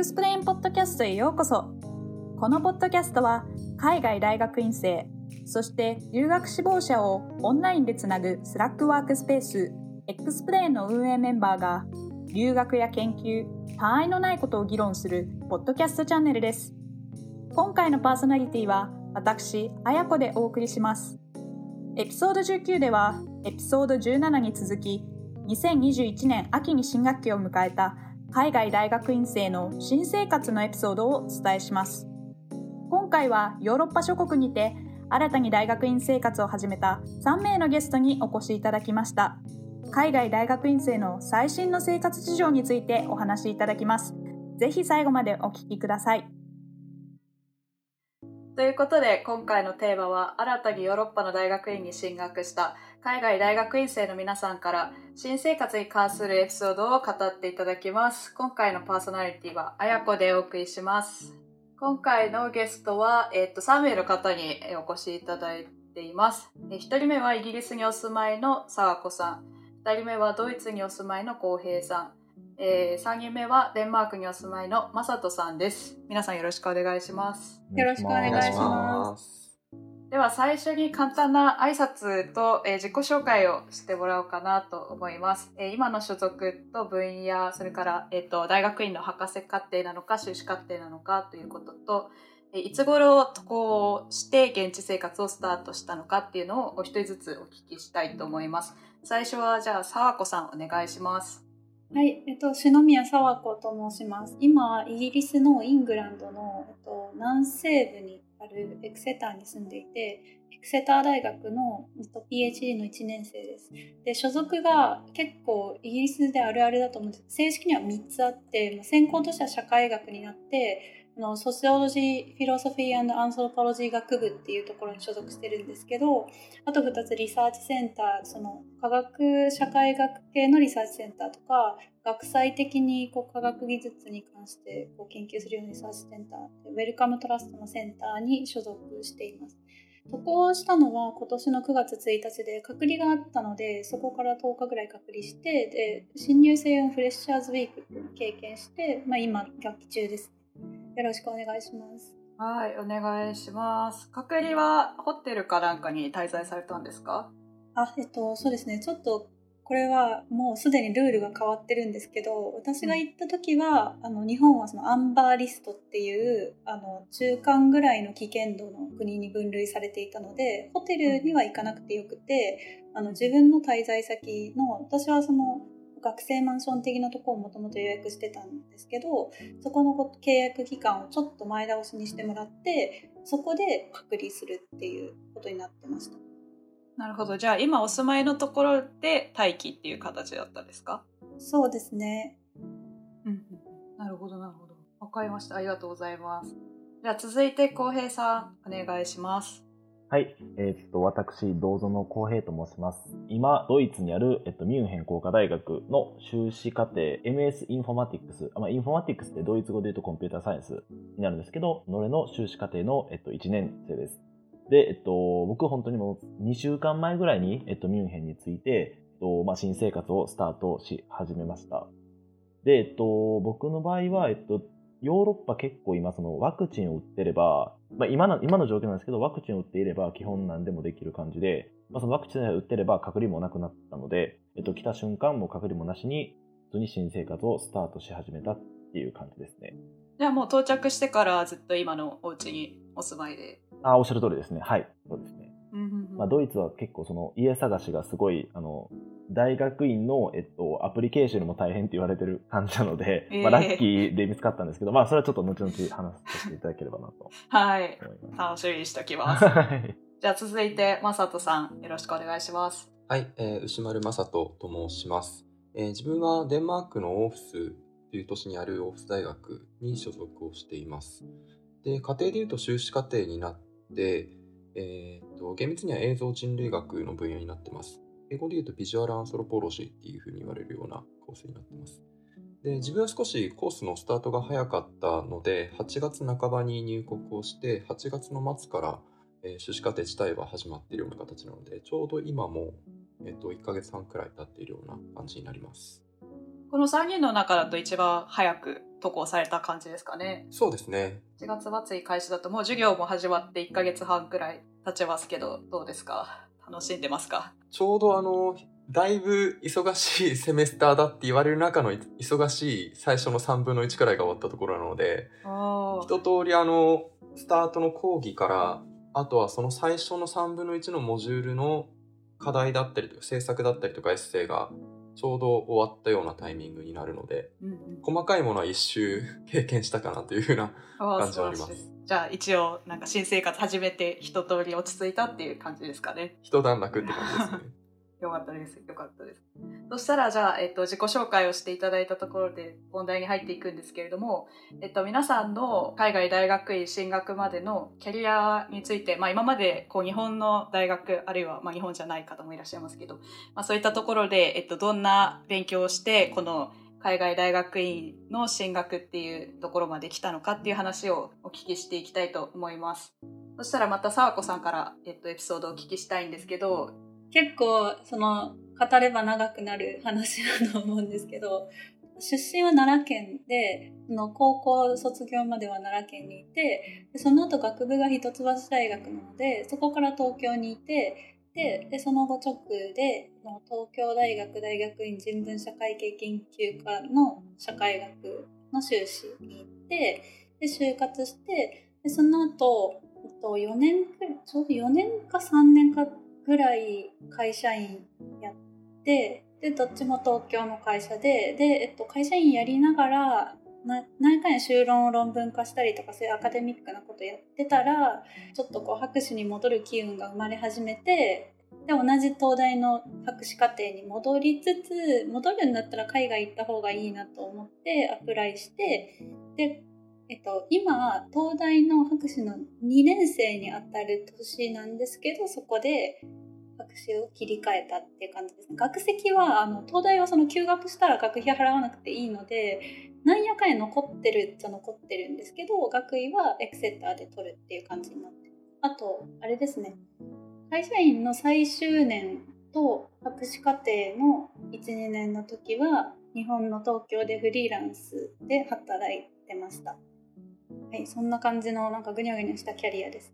XPLANE ポッドキャストへようこそ。このポッドキャストは海外大学院生そして留学志望者をオンラインでつなぐ Slack ワークスペース XPLANE の運営メンバーが留学や研究他愛のないことを議論するポッドキャストチャンネルです。今回のパーソナリティは私、あやこでお送りします。エピソード19ではエピソード17に続き2021年秋に新学期を迎えた海外大学院生の新生活のエピソードをお伝えします。今回はヨーロッパ諸国にて新たに大学院生活を始めた3名のゲストにお越しいただきました。海外大学院生の最新の生活事情についてお話しいただきます。ぜひ最後までお聞きください。ということで今回のテーマは新たにヨーロッパの大学院に進学した海外大学院生の皆さんから新生活に関するエピソードを語っていただきます。今回のパーソナリティはあやこでお送りします。今回のゲストは、えっと、3名の方にお越しいただいています。1人目はイギリスにお住まいの沢子さん。2人目はドイツにお住まいの浩平さん。えー、3人目はデンマークにお住まいのマサトさんです皆さんよろしくお願いしますよろしくお願いしますでは最初に簡単な挨拶と、えー、自己紹介をしてもらおうかなと思います。えー、今の所属と分野、それから、えーと、大学院の博士課程なのか修士課程なのかということと、えー、いつ頃渡航して現地生活をスタートしたのかっていうのをお一人ずつお聞きしたいと思います。最初はじゃあ、沢子さんお願いします。はい、えっと、篠宮沢子と申します。今、イギリスのイングランドの、えっと、南西部にあるエクセターに住んでいて、エクセター大学のえっと PhD の1年生です。で、所属が結構イギリスであるあるだと思うんです。正式には3つあって、専攻としては社会学になって、のソシオロジー・フィロソフィーアンソロポロジー学部っていうところに所属してるんですけどあと2つリサーチセンターその科学社会学系のリサーチセンターとか学際的にこう科学技術に関してこう研究するようなリサーチセンターウェルカムトラストのセンターに所属しています。渡航したのは今年の9月1日で隔離があったのでそこから10日ぐらい隔離してで新入生用フレッシャーズウィークを経験して、まあ、今学期中です。よろしくお願いします。はい、お願いします。隔離はホテルかなんかに滞在されたんですか？あ、えっと、そうですね。ちょっとこれはもうすでにルールが変わってるんですけど私が行った時は、うん、あの日本はそのアンバーリストっていうあの中間ぐらいの危険度の国に分類されていたのでホテルには行かなくてよくてあの自分の滞在先の私はその学生マンション的なところをもともと予約してたんですけどそこの契約期間をちょっと前倒しにしてもらってそこで隔離するっていうことになってました。なるほど。じゃあ今お住まいのところで待機っていう形だったんですか？そうですね。うん。なるほどなるほど。わかりました。ありがとうございます。じゃあ続いて浩平さんお願いしますはい。えー、っと、私、銅像の浩平と申します。今、ドイツにある、えっと、ミュンヘン工科大学の修士課程、MS インフォマティクス。まあ、インフォマティクスってドイツ語で言うとコンピューターサイエンスになるんですけど、のれの修士課程の、えっと、1年生です。で、えっと、僕本当にもう2週間前ぐらいに、えっと、ミュンヘンについて、えっと、まあ、新生活をスタートし始めました。で、えっと、僕の場合は、えっと、ヨーロッパ結構今そのワクチンを打ってれば、まあ、今の今の状況なんですけどワクチンを打っていれば基本何でもできる感じで、まあ、そのワクチンを打ってれば隔離もなくなったので、えっと、来た瞬間も隔離もなしに普通に新生活をスタートし始めたっていう感じですね。じゃあもう到着してからずっと今のお家にお住まいであおっしゃる通りですねはいそうですね。まあ、ドイツは結構その家探しがすごいあの大学院の、えっと、アプリケーションも大変って言われてる感じなので、えー、まあ、ラッキーで見つかったんですけど、まあ、それはちょっと後々話させていただければなと。はい。楽しみにしておきます。じゃあ続いて、まさとさん、よろしくお願いします。はい、えー、牛丸まさとと申します。えー、自分はデンマークのオーフスという都市にあるオーフス大学に所属をしています。で、家庭でいうと修士課程になって、えーと、厳密には映像人類学の分野になってます。英語で言うとビジュアルアンソロポロジーっていうふうに言われるようなコースになってます。で自分は少しコースのスタートが早かったので、8月半ばに入国をして、8月の末から、えー、修士課程自体は始まっているような形なので、ちょうど今も、えーと、1ヶ月半くらい経っているような感じになります。この3人の中だと一番早く渡航された感じですかね。そうですね。1月末に開始だともう授業も始まって1ヶ月半くらい経ちますけど、どうですか？楽しんでますか？ちょうどあの、だいぶ忙しいセメスターだって言われる中の忙しい最初の3分の1くらいが終わったところなので、一通りあの、スタートの講義から、あとはその最初の3分の1のモジュールの課題だったりとか、制作だったりとかエッセイがちょうど終わったようなタイミングになるので、うんうん、細かいものは一周経験したかなというふうな感じはあります。じゃあ一応なんか新生活始めて一通り落ち着いたっていう感じですかね。一段落って感じですね。よかったです。よかったです。そしたら、じゃあ、えっと、自己紹介をしていただいたところで本題に入っていくんですけれども、えっと、皆さんの海外大学院進学までのキャリアについて、まあ、今まで、こう、日本の大学、あるいは、まあ、日本じゃない方もいらっしゃいますけど、まあ、そういったところで、えっと、どんな勉強をして、この、海外大学院の進学っていうところまで来たのかっていう話をお聞きしていきたいと思います。そしたらまた沢子さんから、えっと、エピソードをお聞きしたいんですけど、結構その語れば長くなる話だと思うんですけど出身は奈良県での高校卒業までは奈良県にいてその後学部が一橋大学なのでそこから東京にいてででその後直で東京大学大学院人文社会系研究科の社会学の修士に行ってで就活してでその後4年ちょうど4年か3年かぐらい会社員やってでどっちも東京の会社でで、えっと、会社員やりながら何回修論を論文化したりとかそういうアカデミックなことやってたらちょっとこう博士に戻る機運が生まれ始めてで同じ東大の博士課程に戻りつつ戻るんだったら海外行った方がいいなと思ってアプライしてでえっと、今東大の博士の2年生にあたる年なんですけどそこで学士を切り替えたっていう感じです。学籍はあの東大はその休学したら学費払わなくていいのでなんやかんや残ってるっちゃ残ってるんですけど学位はエクセッターで取るっていう感じになってあとあれですね。会社員の最終年と博士課程の12年の時は日本の東京でフリーランスで働いてました。はい、そんな感じのなんかぐにゃぐにゃしたキャリアです。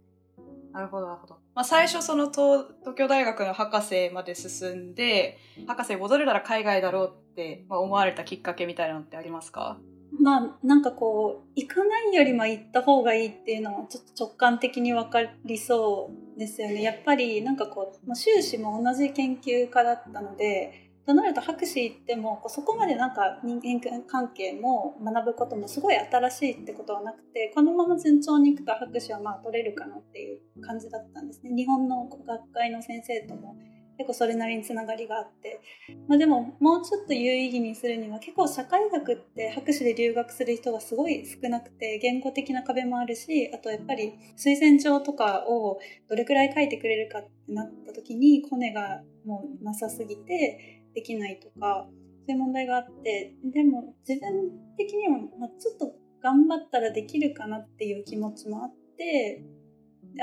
なるほど、なるほど。まあ、最初その東東京大学の博士まで進んで、博士戻るなら海外だろうって、まあ、思われたきっかけみたいなのってありますか？まあなんかこう行かないよりも行った方がいいっていうのはちょっと直感的に分かりそうですよね。やっぱりなんかこう、まあ、修士も同じ研究家だったのでとなると博士行ってもそこまでなんか人間関係も学ぶこともすごい新しいってことはなくてこのまま順調にいくと博士はまあ取れるかなっていう感じだったんですね。日本の学会の先生とも結構それなりにつながりがあって、まあ、でももうちょっと有意義にするには結構社会学って博士で留学する人がすごい少なくて言語的な壁もあるしあとやっぱり推薦状とかをどれくらい書いてくれるかってなった時にコネがもうなさすぎてできないとかそういう問題があってでも自分的には、ま、ちょっと頑張ったらできるかなっていう気持ちもあって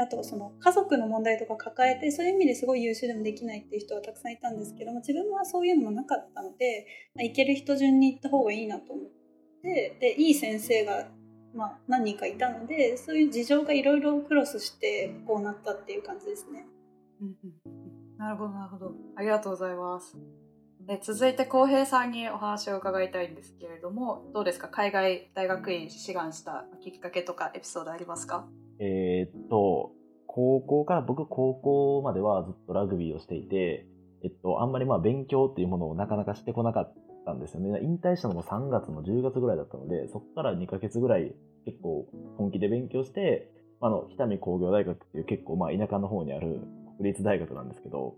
あとその家族の問題とか抱えてそういう意味ですごい優秀でもできないっていう人はたくさんいたんですけども自分はそういうのもなかったので、まあ、行ける人順に行った方がいいなと思ってでいい先生が、まあ、何人かいたのでそういう事情がいろいろクロスしてこうなったっていう感じですね。なるほどなるほどありがとうございます。で続いて浩平さんにお話を伺いたいんですけれどもどうですか？海外大学院志願したきっかけとかエピソードありますか？えー、っと高校から僕高校まではずっとラグビーをしていて、えっと、あんまりまあ勉強っていうものをなかなかしてこなかったんですよね。引退したのも3月の10月ぐらいだったのでそこから2ヶ月ぐらい結構本気で勉強してあの北見工業大学っていう結構まあ田舎の方にある国立大学なんですけど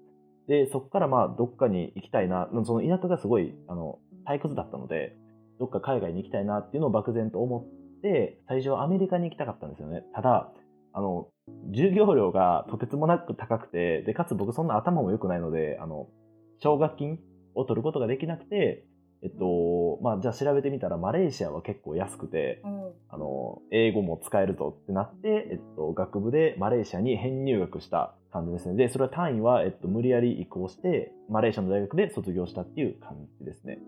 で、そこからまあ、どっかに行きたいな、その田舎がすごい、あの、退屈だったので、どっか海外に行きたいなっていうのを漠然と思って、最初はアメリカに行きたかったんですよね。ただ、あの、授業料がとてつもなく高くて、で、かつ僕そんな頭も良くないので、あの、奨学金を取ることができなくて、えっと、まあ、じゃあ調べてみたら、マレーシアは結構安くて、うん、あの、英語も使えるぞってなって、えっと、学部でマレーシアに編入学した感じですね。で、それは単位は、えっと、無理やり移行して、マレーシアの大学で卒業したっていう感じですね。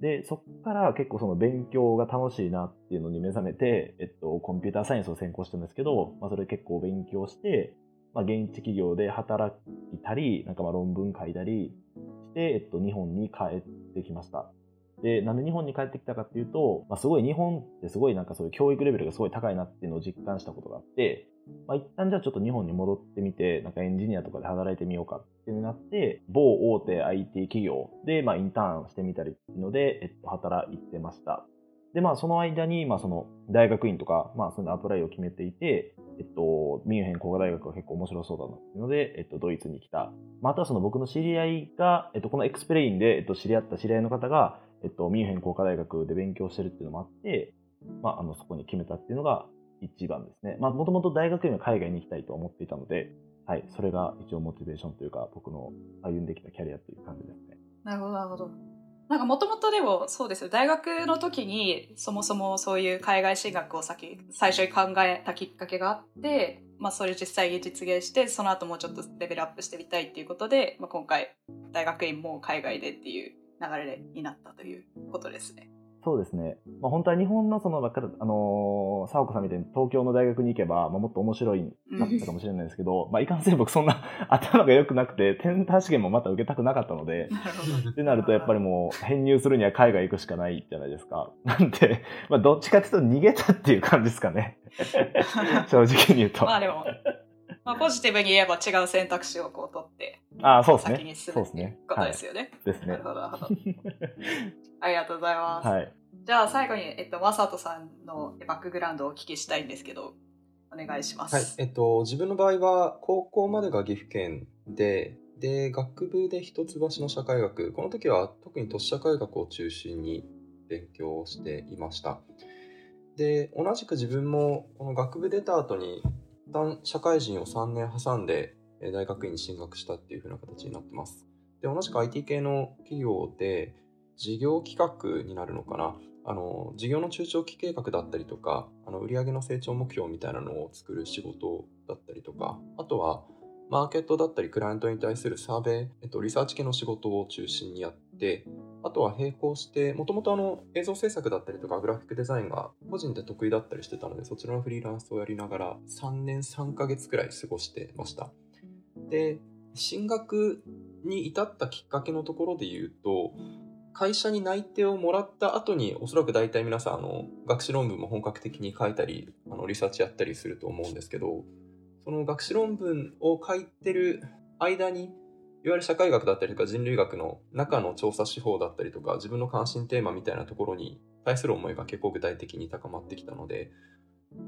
で、そこから結構その勉強が楽しいなっていうのに目覚めて、えっと、コンピューターサイエンスを専攻したんですけど、まあ、それ結構勉強して、まあ、現地企業で働いたり、なんかまあ論文書いたりえっと、日本に帰ってきました。で、なんで日本に帰ってきたかっていうと、まあ、すごい日本ってすごいなんかそういう教育レベルがすごい高いなっていうのを実感したことがあって、まあ、一旦じゃあちょっと日本に戻ってみて、なんかエンジニアとかで働いてみようかってなって、某大手 IT 企業で、まあ、インターンしてみたりっていうので、えっと、働いてました。で、まあ、その間に、まあ、その、大学院とか、まあ、そのアプライを決めていて、えっと、ミュンヘン工科大学が結構面白そうだなっていうので、えっと、ドイツに来た。また、その僕の知り合いが、えっと、この XPLANE で、えっと、知り合った知り合いの方が、えっと、ミュンヘン工科大学で勉強してるっていうのもあって、まあ、あの、そこに決めたっていうのが、一番ですね。まあ、もともと大学院は海外に行きたいと思っていたので、はい、それが一応モチベーションというか、僕の歩んできたキャリアという感じですね。なるほど、なるほど。なんかもともとでもそうですよ。大学の時にそもそもそういう海外進学を先、最初に考えたきっかけがあって、まあそれ実際に実現して、その後もうちょっとレベルアップしてみたいっていうことで、まあ今回大学院も海外でっていう流れになったということですね。そうですね。まあ、本当は日本のその、あのー、沢子さんみたいに東京の大学に行けば、まあ、もっと面白いなったかもしれないですけど、まあ、いかんせん僕そんな 頭が良くなくて、テンター試験もまた受けたくなかったので、ってなるとやっぱりもう編入するには海外行くしかないじゃないですか。なんで、まあ、どっちかっていうと逃げたっていう感じですかね。正直に言うと。まあでも、まあ、ポジティブに言えば違う選択肢をこう取って、あそうですね。先に進むっことですよね。ですね。なるほど、なるほど。ありがとうございます。はい。じゃあ最後に、えっと、マサトさんのバックグラウンドをお聞きしたいんですけど、お願いします。はい。えっと、自分の場合は、高校までが岐阜県で、で、学部で一橋の社会学、この時は特に都市社会学を中心に勉強していました。で、同じく自分もこの学部出た後に一旦社会人を3年挟んで大学院に進学したっていう風な形になってます。で、同じく IT 系の企業で事業企画になるのかな？あの、事業の中長期計画だったりとか、あの、売上の成長目標みたいなのを作る仕事だったりとか、あとは、マーケットだったりクライアントに対するサーベイ、えっと、リサーチ系の仕事を中心にやって、あとは並行して、もともと映像制作だったりとかグラフィックデザインが個人で得意だったりしてたので、そちらのフリーランスをやりながら3年3ヶ月くらい過ごしてました。で、進学に至ったきっかけのところで言うと、会社に内定をもらった後に、おそらく大体皆さん、あの、学士論文も本格的に書いたり、あの、リサーチやったりすると思うんですけど、その学士論文を書いてる間に、いわゆる社会学だったりとか人類学の中の調査手法だったりとか自分の関心テーマみたいなところに対する思いが結構具体的に高まってきたので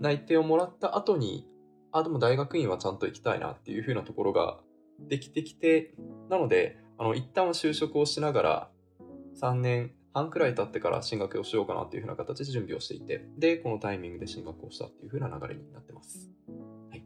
内定をもらった後にあでも大学院はちゃんと行きたいなっていう風なところができてきてなのであの一旦就職をしながら3年半くらい経ってから進学をしようかなっていう風な形で準備をしていてでこのタイミングで進学をしたっていう風な流れになってます。はい、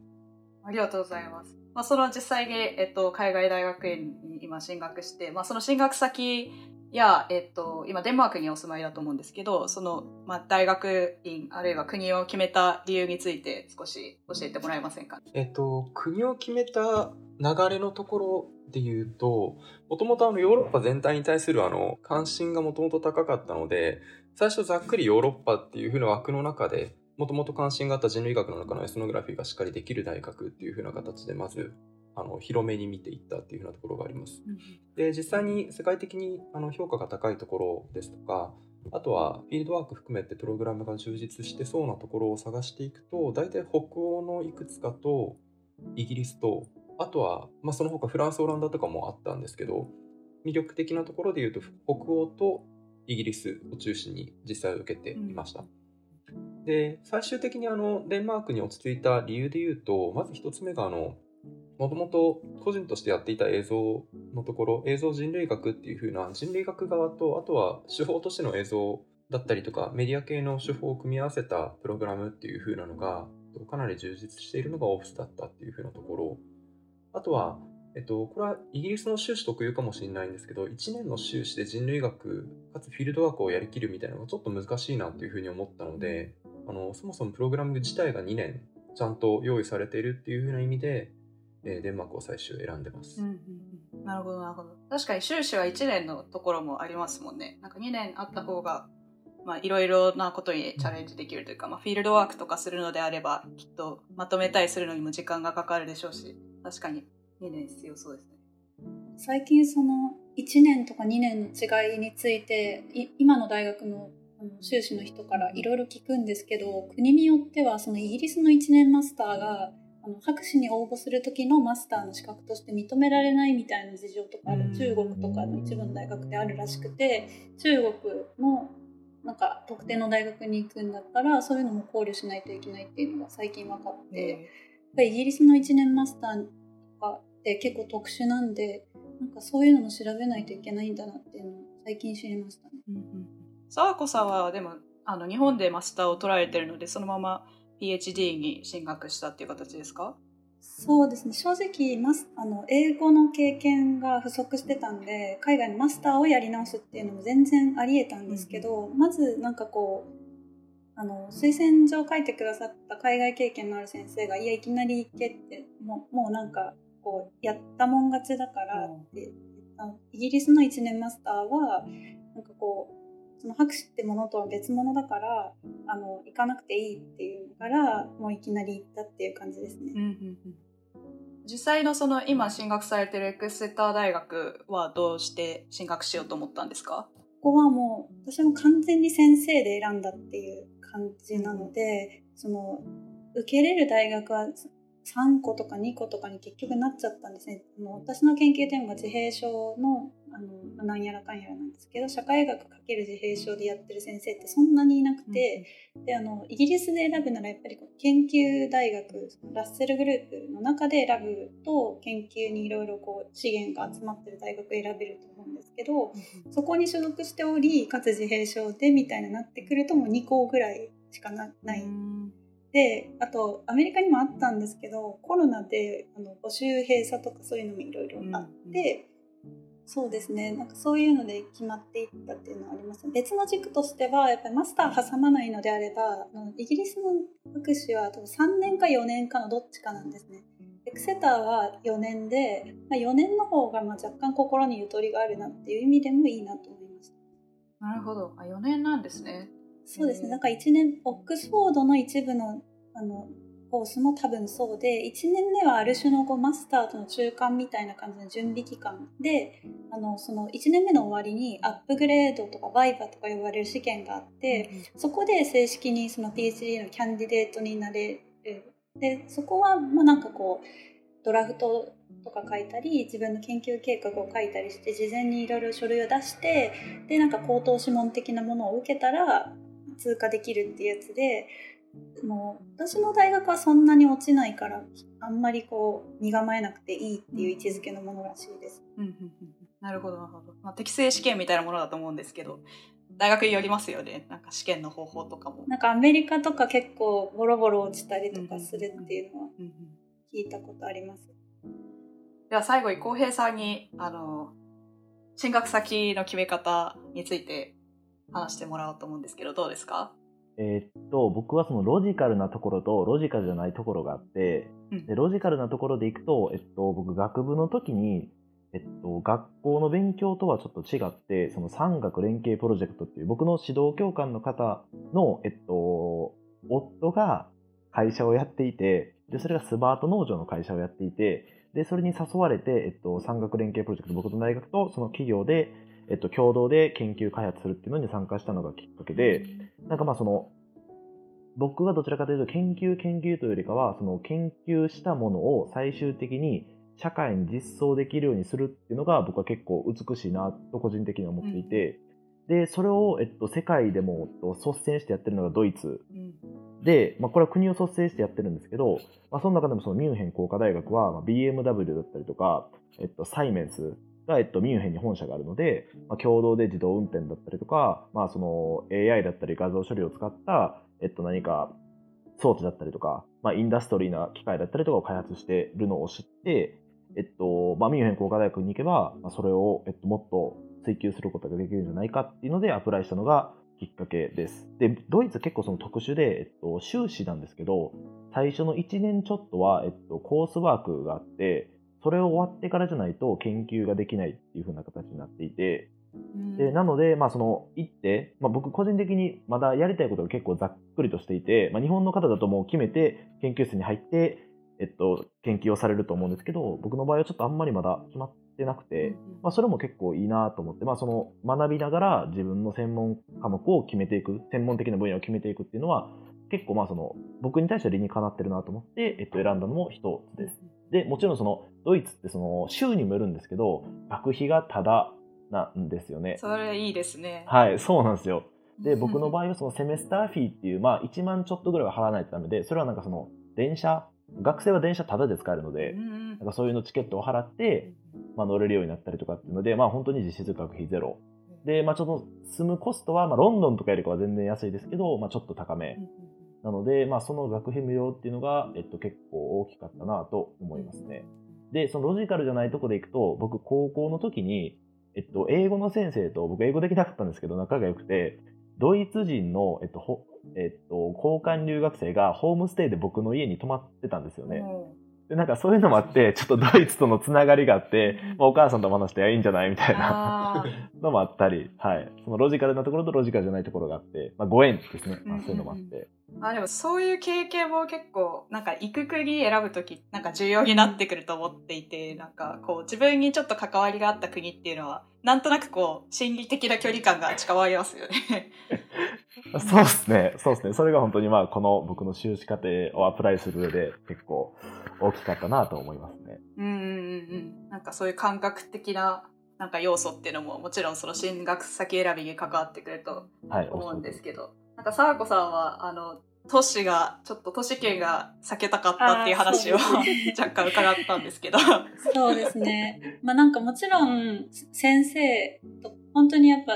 ありがとうございます。まあ、その実際に、えっと、海外大学院に今進学して、まあ、その進学先や、えっと、今デンマークにお住まいだと思うんですけど、その、まあ、大学院、あるいは国を決めた理由について少し教えてもらえませんか？えっと、国を決めた流れのところで言うと、もともとあのヨーロッパ全体に対するあの関心がもともと高かったので、最初ざっくりヨーロッパっていう風な枠の中でもともと関心があった人類学の中のエスノグラフィーがしっかりできる大学っていう風な形でまずあの広めに見ていったっていう風なところがあります。で実際に世界的にあの評価が高いところですとかあとはフィールドワーク含めてプログラムが充実してそうなところを探していくと大体北欧のいくつかとイギリスとあとは、まあ、その他フランスオランダとかもあったんですけど魅力的なところで言うと北欧とイギリスを中心に実際受けていました。うんで、最終的にあの、デンマークに落ち着いた理由で言うと、まず一つ目があの、もともと個人としてやっていた映像のところ、映像人類学っていう風な人類学側と、あとは手法としての映像だったりとか、メディア系の手法を組み合わせたプログラムっていう風なのが、かなり充実しているのがオフィスだったっていう風なところ。あとは、えっと、これはイギリスの修士特有かもしれないんですけど、1年の修士で人類学、かつフィールドワークをやりきるみたいなのがちょっと難しいなというふうに思ったので、あの、そもそもプログラミング自体が2年ちゃんと用意されているっていうふうな意味で、えー、デンマークを最終選んでます。うんうんうんなるほど、なるほど。確かに修士は1年のところもありますもんね。なんか2年あった方が、まあ、いろいろなことにチャレンジできるというか、まあ、フィールドワークとかするのであれば、きっとまとめたりするのにも時間がかかるでしょうし、確かに。2年必要そうですね。最近その1年とか2年の違いについて今の大学の修士の人からいろいろ聞くんですけど国によってはそのイギリスの1年マスターがあの博士に応募する時のマスターの資格として認められないみたいな事情とかある中国とかの一部の大学であるらしくて中国のなんか特定の大学に行くんだったらそういうのも考慮しないといけないっていうのが最近分かってイギリスの1年マスターとかって結構特殊なんでなんかそういうのも調べないといけないんだなっていうのを最近知りましたね。うんうん沢子さんはでもあの日本でマスターを取られてるのでそのまま PhD に進学したっていう形ですか？そうですね。正直マスあの英語の経験が不足してたんで海外のマスターをやり直すっていうのも全然ありえたんですけど、うん、まずなんかこうあの推薦状を書いてくださった海外経験のある先生が「いやいきなり行け」ってもうもうなんかこうやったもん勝ちだからって、うん、イギリスの1年マスターはなんかこうその博士ってものとは別物だからあの行かなくていいっていうからもういきなり行ったっていう感じですね。うんうんうん。実際のその今進学されてるエクセター大学はどうして進学しようと思ったんですか？ここはもう私も完全に先生で選んだっていう感じなので、その受けれる大学は3個とか2個とかに結局なっちゃったんですね。あの私の研究テーマが自閉症のあのなんやらかんやらなんですけど社会学かける自閉症でやってる先生ってそんなにいなくて、うん、であのイギリスで選ぶならやっぱり研究大学ラッセルグループの中で選ぶと研究にいろいろ資源が集まってる大学選べると思うんですけど、うん、そこに所属しておりかつ自閉症でみたいになってくるともう2校ぐらいしかなない。うんであとアメリカにもあったんですけどコロナであの募集閉鎖とかそういうのもいろいろあって、うん、そうですねなんかそういうので決まっていったっていうのはあります別の軸としてはやっぱりマスター挟まないのであればイギリスの博士は多分3年か4年かのどっちかなんですね。エクセターは4年で、まあ、4年の方がまあ若干心にゆとりがあるなっていう意味でもいいなと思いました。なるほどあ4年なんですね。そうですね。なんか1年、オックスフォードの一部の、あの、コースも多分そうで、1年目はある種のこうマスターとの中間みたいな感じの準備期間で、あの、その1年目の終わりにアップグレードとかバイバとか呼ばれる試験があって、そこで正式にその PhD のキャンディデートになれる。で、そこは、まあなんかこう、ドラフトとか書いたり自分の研究計画を書いたりして事前にいろいろ書類を出してでなんか口頭諮問的なものを受けたら通過できるっていうやつでもう私の大学はそんなに落ちないからあんまりこう身構えなくていいっていう位置づけのものらしいです。うんうんうん、なるほどなるほど、まあ、適正試験みたいなものだと思うんですけど大学によりますよねなんか試験の方法とかも。なんかアメリカとか結構ボロボロ落ちたりとかするっていうのは聞いたことあります。では最後に浩平さんにあの進学先の決め方について話してもらおうと思うんですけど、どうですか？えー、っと、僕はそのロジカルなところとロジカルじゃないところがあって、うん、でロジカルなところでいくと、えっと、僕学部の時に、えっと、学校の勉強とはちょっと違って、その産学連携プロジェクトっていう僕の指導教官の方の、えっと、夫が会社をやっていて、で、それがスバート農場の会社をやっていて、で、それに誘われて、えっと、産学連携プロジェクト、僕の大学とその企業で、えっと、共同で研究開発するっていうのに参加したのがきっかけで、なんかまあその、僕はどちらかというと研究研究というよりかは、その研究したものを最終的に社会に実装できるようにするっていうのが僕は結構美しいなと個人的に思っていて、うん、で、それを、えっと、世界でも率先してやってるのがドイツ。うん、で、まあ、これは国を率先してやってるんですけど、まあ、その中でもそのミュンヘン工科大学は、まあ、BMW だったりとか、えっと、サイメンスが、えっと、ミュンヘンに本社があるので、まあ、共同で自動運転だったりとか、まあ、その AI だったり画像処理を使った、えっと、何か装置だったりとか、まあ、インダストリーな機械だったりとかを開発しているのを知って、えっと、まあ、ミュンヘン工科大学に行けば、まあ、それを、えっと、もっと追求することができるんじゃないかっていうのでアプライしたのがきっかけです。で、ドイツ結構その特殊で、えっと、修士なんですけど、最初の1年ちょっとは、えっと、コースワークがあって、それを終わってからじゃないと研究ができないっていう風な形になっていて、うんでなので、まあ、その行って、まあ、僕個人的にまだやりたいことが結構ざっくりとしていて、まあ、日本の方だともう決めて研究室に入って、えっと、研究をされると思うんですけど僕の場合はちょっとあんまりまだ決まってなくて、まあ、それも結構いいなと思って、まあ、その学びながら自分の専門科目を決めていく専門的な分野を決めていくっていうのは結構まあその僕に対しては理にかなってるなと思って、えっと、選んだのも一つです。でもちろんそのドイツってその州にもよるんですけど学費がタダなんですよね。それいいですね。はい、そうなんですよ。で、僕の場合はそのセメスターフィーっていう、まあ1万ちょっとぐらいは払わないとダメで、それはなんかその電車、学生は電車タダで使えるのでう、んなんかそういうのチケットを払って、まあ、乗れるようになったりとかっていうので、まあ本当に実質学費ゼロ。で、まあちょっと住むコストは、まあロンドンとかよりかは全然安いですけど、まあちょっと高め。なので、まあその学費無料っていうのが、えっと結構大きかったなと思いますね。で、そのロジカルじゃないとこでいくと、僕高校の時に、えっと、英語の先生と、僕英語できなかったんですけど、仲が良くて、ドイツ人の、えっと、えっと、交換留学生がホームステイで僕の家に泊まってたんですよね。で、なんかそういうのもあって、ちょっとドイツとのつながりがあって、まあ、お母さんとも話していいんじゃないみたいな のもあったり、はい。そのロジカルなところとロジカルじゃないところがあって、まあ、ご縁ですね。まあ、そういうのもあって。あでもそういう経験も結構なんか行く国選ぶ時なんか重要になってくると思っていてなんかこう自分にちょっと関わりがあった国っていうのはなんとなくこう心理的な距離感が近まりますよね。そうですね。そうですね。それが本当にまあ、この僕の修士課程をアプライする上で結構大きかったなと思いますね。うんうんうんうん。なんかそういう感覚的ななんか要素っていうのももちろんその進学先選びに関わってくるとはい。思うんですけど、なんか沢子さんはあの都市がちょっと都市圏が避けたかったっていう話をね 若干伺ったんですけど。そうですね。まあなんかもちろん先生と本当にやっぱ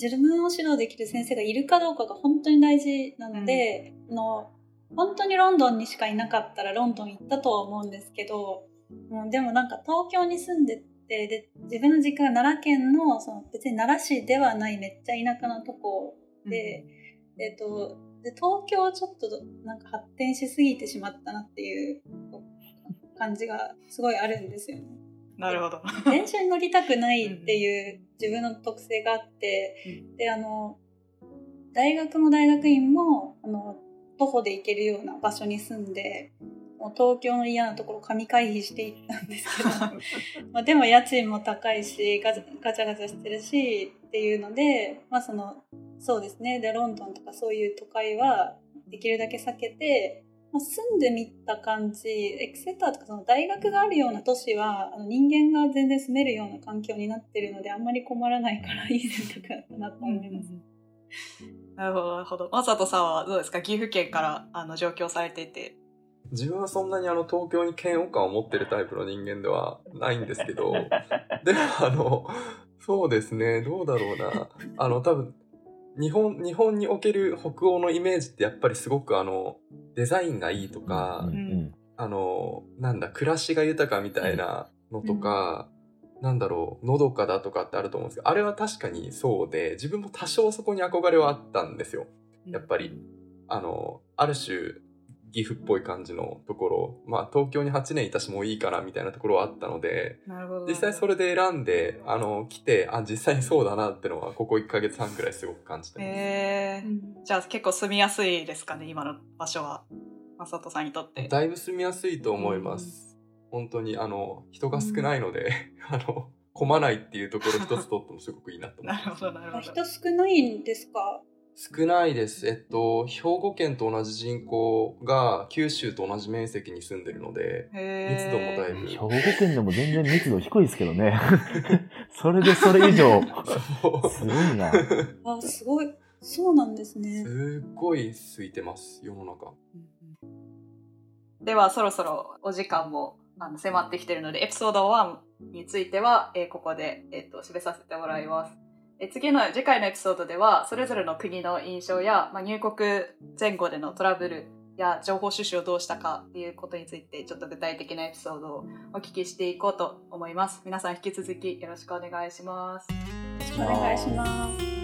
自分を指導できる先生がいるかどうかが本当に大事なので、あの本当にロンドンにしかいなかったらロンドン行ったとは思うんですけど、もうでもなんか東京に住んでてで自分の実家が奈良県のその別に奈良市ではないめっちゃ田舎なとこで、えっとで東京はちょっとなんか発展しすぎてしまったなっていう感じがすごいあるんですよね。なるほど。電車に乗りたくないっていう自分の特性があって、であの大学も大学院もあの徒歩で行けるような場所に住んでもう東京の嫌なところ紙回避していったんですけど まあでも家賃も高いしガチャガチャガチャしてるしっていうので、まあ、そのそうですねでロンドンとかそういう都会はできるだけ避けて、まあ、住んでみた感じエクセターとかその大学があるような都市はあの人間が全然住めるような環境になってるのであんまり困らないからいい選択だったなと思います。なるほど、なるほど。まさとさんはどうですか？岐阜県からあの上京されていて。自分はそんなにあの東京に嫌悪感を持ってるタイプの人間ではないんですけど、でもあの、そうですね、どうだろうな。あの、多分、日本、日本における北欧のイメージってやっぱりすごくあの、デザインがいいとか、うんうんあの、なんだ、暮らしが豊かみたいなのとか、なんだろう、のどかだとかってあると思うんですけど、あれは確かにそうで、自分も多少そこに憧れはあったんですよ。やっぱり。あの、ある種、岐阜っぽい感じのところ、まあ東京に8年いたしもういいかなみたいなところはあったので、なるほど。実際それで選んで、あの、来て、あ、実際にそうだなってのは、ここ1ヶ月半くらいすごく感じてます。えー、じゃあ結構住みやすいですかね、今の場所は。まさとさんにとって。だいぶ住みやすいと思います。本当に、あの、人が少ないので、あの、混まないっていうところ一つとってもすごくいいなと思います。なるほど、なるほど。あ人少ないんですか？少ないです。えっと、兵庫県と同じ人口が九州と同じ面積に住んでるので、密度もだいぶ。兵庫県でも全然密度低いですけどね。それでそれ以上、すごいな。あすごいそうなんですね。すっごい空いてます、世の中。ではそろそろお時間もあの迫ってきてるのでエピソード1については、えーここで、えー、と締めさせてもらいます。え次の次回のエピソードではそれぞれの国の印象や、まあ、入国前後でのトラブルや情報収集をどうしたかっていうことについてちょっと具体的なエピソードをお聞きしていこうと思います。皆さん引き続きよろしくお願いしますよろしく。お願いします。